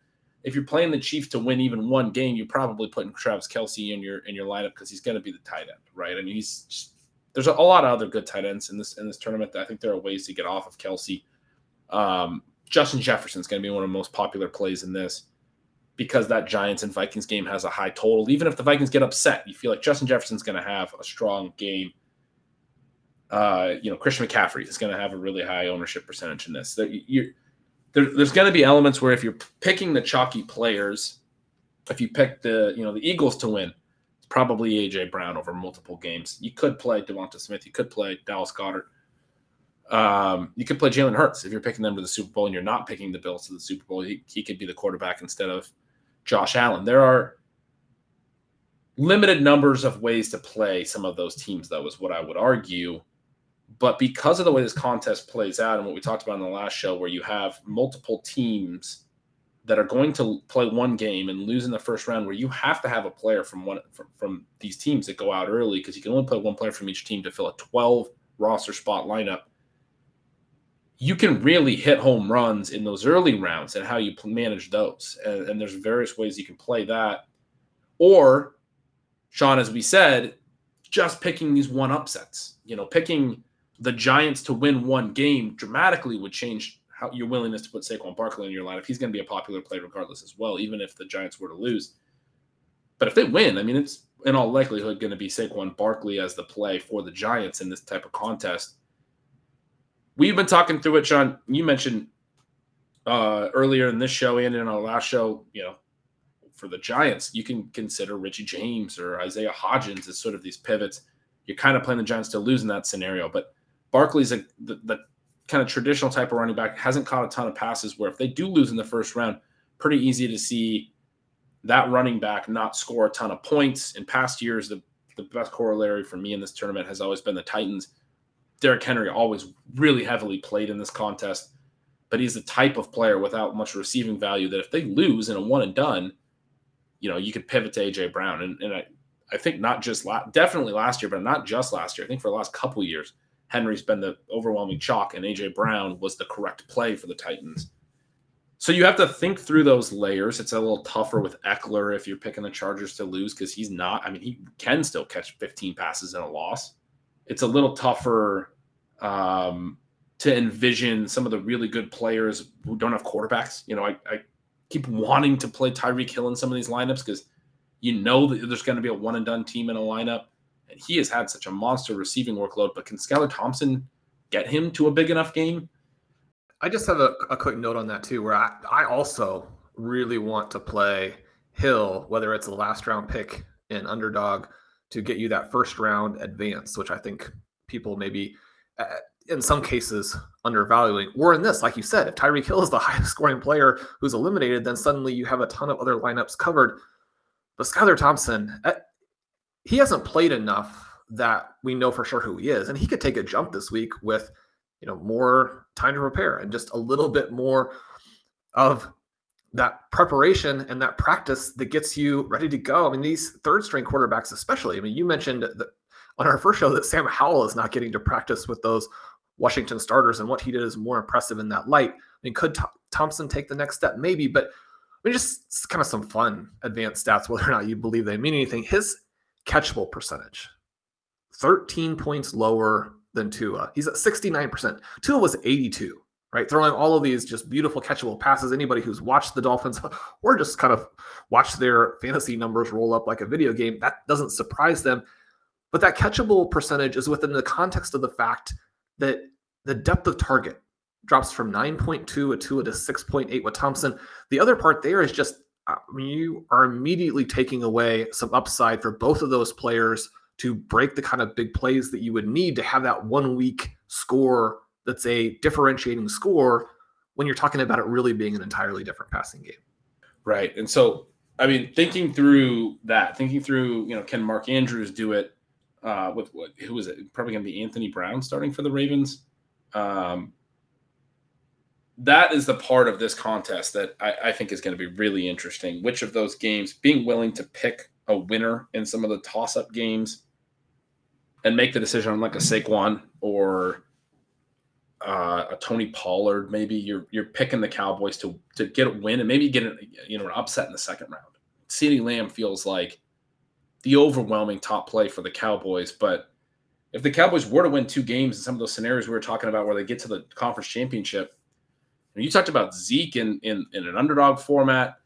if you're playing the Chiefs to win even one game, you're probably putting Travis Kelce in your in your lineup because he's going to be the tight end, right? I mean, he's just, there's a, a, lot of other good tight ends in this in this tournament. I think there are ways to get off of Kelsey. Um, Justin Jefferson's going to be one of the most popular plays in this because that Giants and Vikings game has a high total. Even if the Vikings get upset, you feel like Justin Jefferson's going to have a strong game. Uh, you know, Christian McCaffrey is going to have a really high ownership percentage in this. You're there, there's going to be elements where if you're picking the chalky players, if you pick the you know the Eagles to win, it's probably AJ Brown over multiple games. You could play Devonta Smith, you could play Dallas Goedert, um, you could play Jalen Hurts if you're picking them to the Super Bowl and you're not picking the Bills to the Super Bowl. He, he could be the quarterback instead of Josh Allen. There are limited numbers of ways to play some of those teams, though, is what I would argue. But because of the way this contest plays out and what we talked about in the last show, where you have multiple teams that are going to play one game and lose in the first round, where you have to have a player from one from, from these teams that go out early because you can only play one player from each team to fill a 12 roster spot lineup. You can really hit home runs in those early rounds and how you manage those. And, and there's various ways you can play that. Or, Sean, as we said, just picking these one upsets, you know, picking the Giants to win one game dramatically would change how your willingness to put Saquon Barkley in your lineup. He's going to be a popular play regardless as well, even if the Giants were to lose. But if they win, I mean, it's in all likelihood going to be Saquon Barkley as the play for the Giants in this type of contest. We've been talking through it, Sean. You mentioned uh, earlier in this show and in our last show, you know, for the Giants, you can consider Richie James or Isaiah Hodgins as sort of these pivots. You're kind of playing the Giants to lose in that scenario, but Barkley's a, the, the kind of traditional type of running back, hasn't caught a ton of passes where if they do lose in the first round, pretty easy to see that running back not score a ton of points. In past years, the, the best corollary for me in this tournament has always been the Titans. Derrick Henry always really heavily played in this contest, but he's the type of player without much receiving value that if they lose in a one and done, you know, you could pivot to AJ Brown. And, and I, I think not just la- definitely last year, but not just last year. I think for the last couple years, Henry's been the overwhelming chalk, and AJ Brown was the correct play for the Titans. So you have to think through those layers. It's a little tougher with Ekeler if you're picking the Chargers to lose because he's not. I mean, he can still catch 15 passes in a loss. It's a little tougher um, to envision some of the really good players who don't have quarterbacks. You know, I, I keep wanting to play Tyreek Hill in some of these lineups because you know that there's going to be a one and done team in a lineup. And he has had such a monster receiving workload. But can Skylar Thompson get him to a big enough game? I just have a, a quick note on that too, where I, I also really want to play Hill, whether it's a last round pick in underdog to get you that first round advance, which I think people maybe uh, in some cases undervaluing. Or in this, like you said, if Tyreek Hill is the [laughs] highest scoring player who's eliminated, then suddenly you have a ton of other lineups covered. But Skylar Thompson, uh, he hasn't played enough that we know for sure who he is, and he could take a jump this week with you know more time to prepare and just a little bit more of that preparation and that practice that gets you ready to go. I mean, these third string quarterbacks, especially. I mean, you mentioned that on our first show that Sam Howell is not getting to practice with those Washington starters, and what he did is more impressive in that light. I mean, could Th- Thompson take the next step? Maybe, but I mean, just kind of some fun advanced stats, whether or not you believe they mean anything. His catchable percentage, 13 points lower than Tua. He's at 69%. Tua was 82, right? Throwing all of these just beautiful catchable passes. Anybody who's watched the Dolphins [laughs] or just kind of watched their fantasy numbers roll up like a video game, that doesn't surprise them. But that catchable percentage is within the context of the fact that the depth of target drops from 9.2 with Tua to 6.8 with Thompson. The other part there is just I mean, you are immediately taking away some upside for both of those players to break the kind of big plays that you would need to have that one week score that's a differentiating score when you're talking about it really being an entirely different passing game. Right. And so, I mean, thinking through that, thinking through, you know, can Mark Andrews do it uh, with what, who was it? Probably going to be Anthony Brown starting for the Ravens. Um, that is the part of this contest that I, I think is going to be really interesting. Which of those games, being willing to pick a winner in some of the toss up games and make the decision on like a Saquon or uh, a Tony Pollard, maybe you're you're picking the Cowboys to to get a win and maybe get an, you know an upset in the second round. CeeDee Lamb feels like the overwhelming top play for the Cowboys, but if the Cowboys were to win two games in some of those scenarios we were talking about where they get to the conference championship, you talked about Zeke in, in, in an underdog format.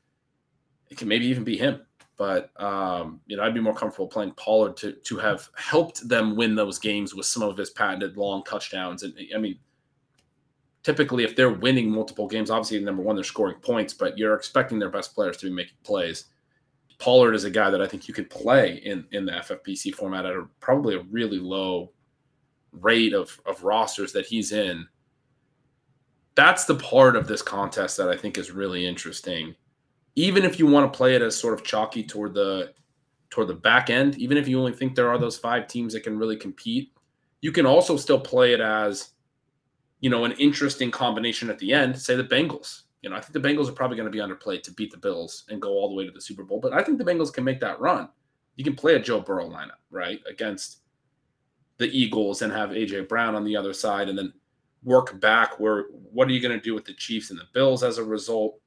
It can maybe even be him. But um, you know, I'd be more comfortable playing Pollard to to have helped them win those games with some of his patented long touchdowns. And I mean, typically, if they're winning multiple games, obviously number one, they're scoring points, but you're expecting their best players to be making plays. Pollard is a guy that I think you could play in in the FFPC format at a, probably a really low rate of of rosters that he's in that's the part of this contest that I think is really interesting. Even if you want to play it as sort of chalky toward the toward the back end, even if you only think there are those five teams that can really compete, you can also still play it as, you know, an interesting combination at the end. Say the Bengals. You know, I think the Bengals are probably going to be underplayed to beat the Bills and go all the way to the Super Bowl. But I think the Bengals can make that run. You can play a Joe Burrow lineup, right, against the Eagles and have AJ Brown on the other side, and then work back where what are you going to do with the Chiefs and the Bills as a result?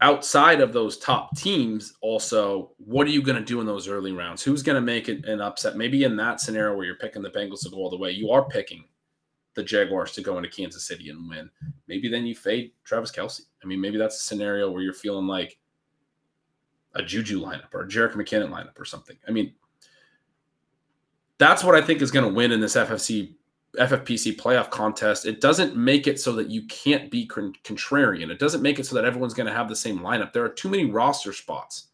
outside of those top teams, also, what are you going to do in those early rounds? Who's going to make it an upset? Maybe in that scenario where you're picking the Bengals to go all the way, you are picking the Jaguars to go into Kansas City and win. Maybe then you fade Travis Kelce. I mean, maybe that's a scenario where you're feeling like a Juju lineup or a Jerick McKinnon lineup or something. I mean, that's what I think is going to win in this FFC FFPC playoff contest, it doesn't make it so that you can't be contrarian. It doesn't make it so that everyone's going to have the same lineup. There are too many roster spots.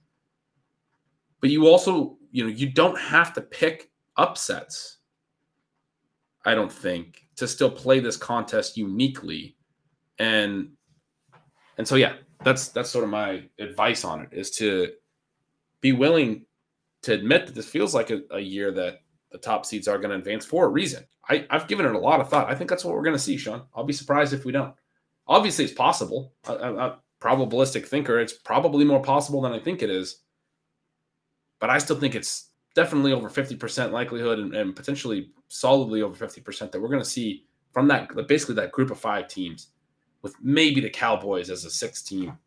But you also, you know, you don't have to pick upsets. I don't think to still play this contest uniquely. And and so yeah, that's that's sort of my advice on it is to be willing to admit that this feels like a, a year that the top seeds are going to advance for a reason. I, have given it a lot of thought. I think that's what we're going to see, Sean. I'll be surprised if we don't. Obviously, it's possible. I, am a probabilistic thinker. It's probably more possible than I think it is. But I still think it's definitely over 50% likelihood and, and potentially solidly over 50% that we're going to see from that, basically that group of five teams with maybe the Cowboys as a sixth team,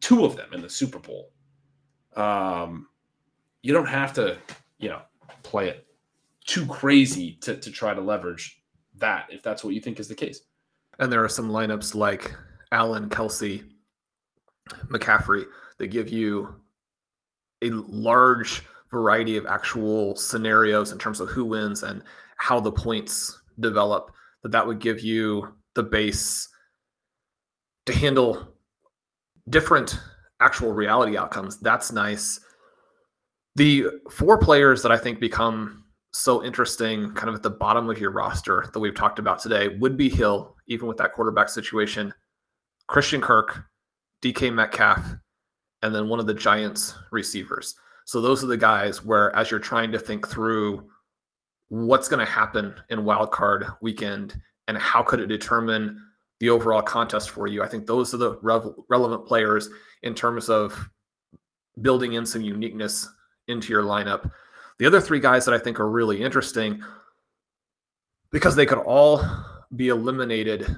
two of them in the Super Bowl. Um, you don't have to, you know, play it too crazy to, to try to leverage that if that's what you think is the case. And there are some lineups like Allen, Kelce, McCaffrey that give you a large variety of actual scenarios in terms of who wins and how the points develop. That that would give you the base to handle different actual reality outcomes. That's nice. The four players that I think become so interesting kind of at the bottom of your roster that we've talked about today would be Hill, even with that quarterback situation, Christian Kirk, DK Metcalf, and then one of the Giants receivers. So those are the guys where as you're trying to think through what's going to happen in wild card weekend and how could it determine the overall contest for you, I think those are the rev- relevant players in terms of building in some uniqueness into your lineup the other three guys that I think are really interesting because they could all be eliminated,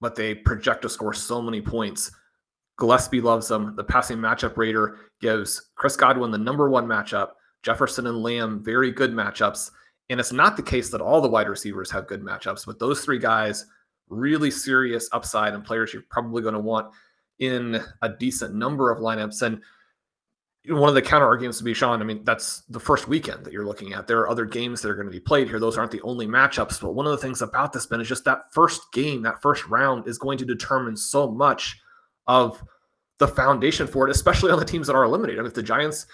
but they project to score so many points. Gillespie loves them. The passing matchup rater gives Chris Godwin the number one matchup. Jefferson and Lamb, very good matchups. And it's not the case that all the wide receivers have good matchups, but those three guys, really serious upside and players you're probably going to want in a decent number of lineups. And one of the counter arguments to be Sean, I mean, that's the first weekend that you're looking at. There are other games that are going to be played here. Those aren't the only matchups. But one of the things about this, Ben, is just that first game, that first round is going to determine so much of the foundation for it, especially on the teams that are eliminated. I mean, if the Giants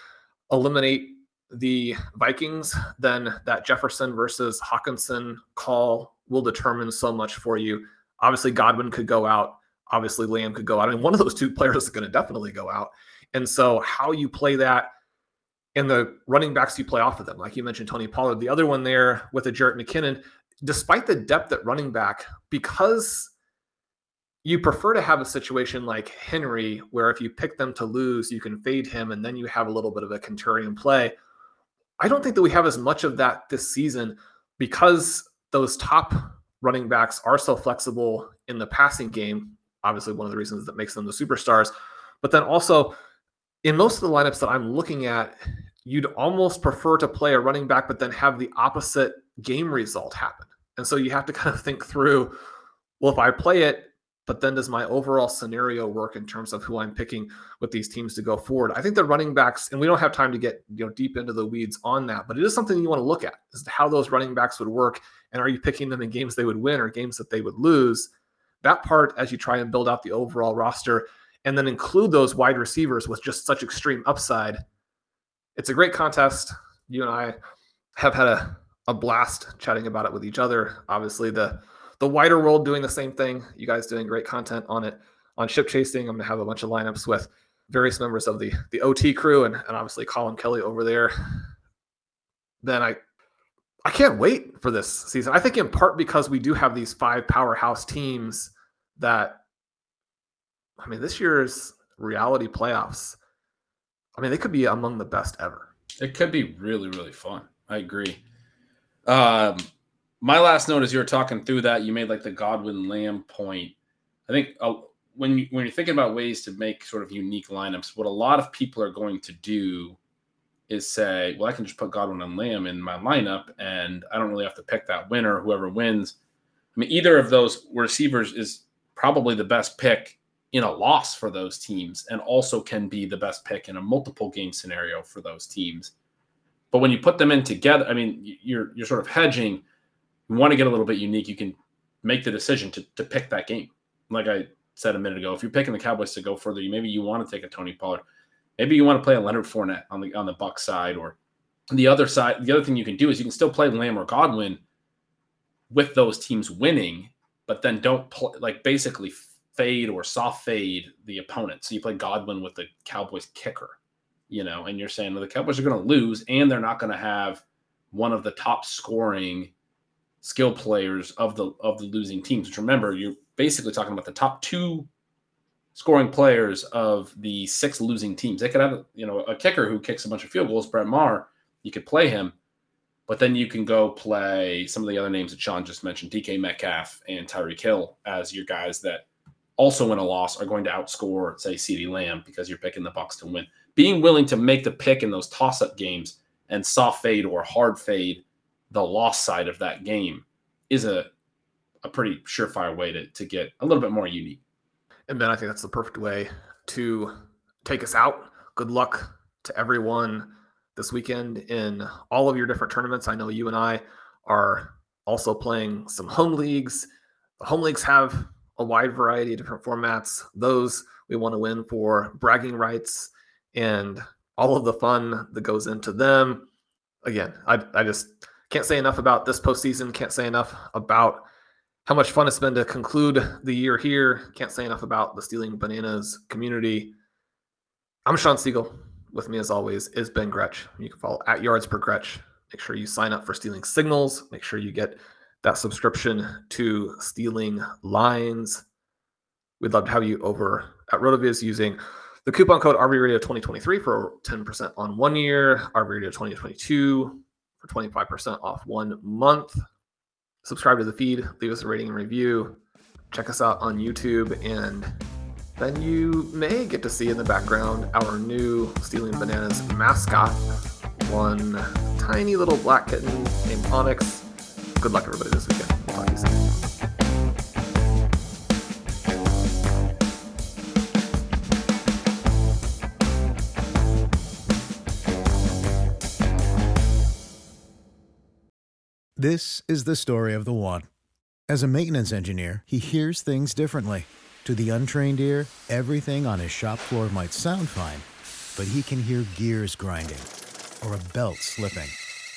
eliminate the Vikings, then that Jefferson versus Hockenson call will determine so much for you. Obviously, Godwin could go out. Obviously, Lamb could go out. I mean, one of those two [laughs] players is going to definitely go out. And so, how you play that and the running backs you play off of them, like you mentioned, Tony Pollard, the other one there with a Jerick McKinnon, despite the depth at running back, because you prefer to have a situation like Henry, where if you pick them to lose, you can fade him and then you have a little bit of a contrarian play. I don't think that we have as much of that this season because those top running backs are so flexible in the passing game. Obviously, one of the reasons that makes them the superstars. But then also, in most of the lineups that I'm looking at, you'd almost prefer to play a running back, but then have the opposite game result happen. And so you have to kind of think through well, if I play it, but then does my overall scenario work in terms of who I'm picking with these teams to go forward? I think the running backs, and we don't have time to get you know deep into the weeds on that, but it is something you want to look at is how those running backs would work, and are you picking them in games they would win or games that they would lose? That part, as you try and build out the overall roster, and then include those wide receivers with just such extreme upside. It's a great contest. You and I have had a, a blast chatting about it with each other. Obviously, the the wider world doing the same thing. You guys doing great content on it. On ship chasing, I'm gonna have a bunch of lineups with various members of the the OT crew and, and obviously Colin Kelly over there. Then I I can't wait for this season. I think in part because we do have these five powerhouse teams that I mean, this year's reality playoffs, I mean, they could be among the best ever. It could be really, really fun. I agree. Um, my last note as you were talking through that, you made like the Godwin Lamb point. I think uh, when you, when you're thinking about ways to make sort of unique lineups, what a lot of people are going to do is say, well, I can just put Godwin and Lamb in my lineup, and I don't really have to pick that winner. Whoever wins, I mean, either of those receivers is probably the best pick in a loss for those teams, and also can be the best pick in a multiple game scenario for those teams. But when you put them in together, I mean, you're you're sort of hedging. You want to get a little bit unique. You can make the decision to to pick that game. Like I said a minute ago, if you're picking the Cowboys to go further, maybe you want to take a Tony Pollard. Maybe you want to play a Leonard Fournette on the on the Buck side, or the other side. The other thing you can do is you can still play Lamb or Godwin with those teams winning, but then don't play like basically fade or soft fade the opponent. So you play Godwin with the Cowboys kicker, you know, and you're saying well, the Cowboys are going to lose and they're not going to have one of the top scoring skill players of the of the losing teams. Which remember, you're basically talking about the top two scoring players of the six losing teams. They could have, you know, a kicker who kicks a bunch of field goals, Brett Maher. You could play him, but then you can go play some of the other names that Sean just mentioned, DK Metcalf and Tyreek Hill, as your guys that also in a loss are going to outscore, say, CeeDee Lamb because you're picking the Bucs to win. Being willing to make the pick in those toss-up games and soft fade or hard fade the loss side of that game is a a pretty surefire way to, to get a little bit more unique. And Ben, I think that's the perfect way to take us out. Good luck to everyone this weekend in all of your different tournaments. I know you and I are also playing some home leagues. The home leagues have a wide variety of different formats. Those we want to win for bragging rights and all of the fun that goes into them. Again, I, I just can't say enough about this postseason. Can't say enough about how much fun it's been to conclude the year here. Can't say enough about the Stealing Bananas community. I'm Sean Siegel. With me, as always, is Ben Gretch. You can follow at Yards Per Gretch. Make sure you sign up for Stealing Signals. Make sure you get that subscription to Stealing Lines. We'd love to have you over at RotoViz using the coupon code RVRadio 2023 for 10% on one year, RVRadio 2022 for 25% off one month subscribe to the feed, leave us a rating and review, check us out on YouTube, and then you may get to see in the background our new Stealing Bananas mascot, one tiny little black kitten named Onyx. Good luck, everybody, this weekend. We'll talk to you soon. This is the story of the one. As a maintenance engineer, he hears things differently. To the untrained ear, everything on his shop floor might sound fine, but he can hear gears grinding or a belt slipping.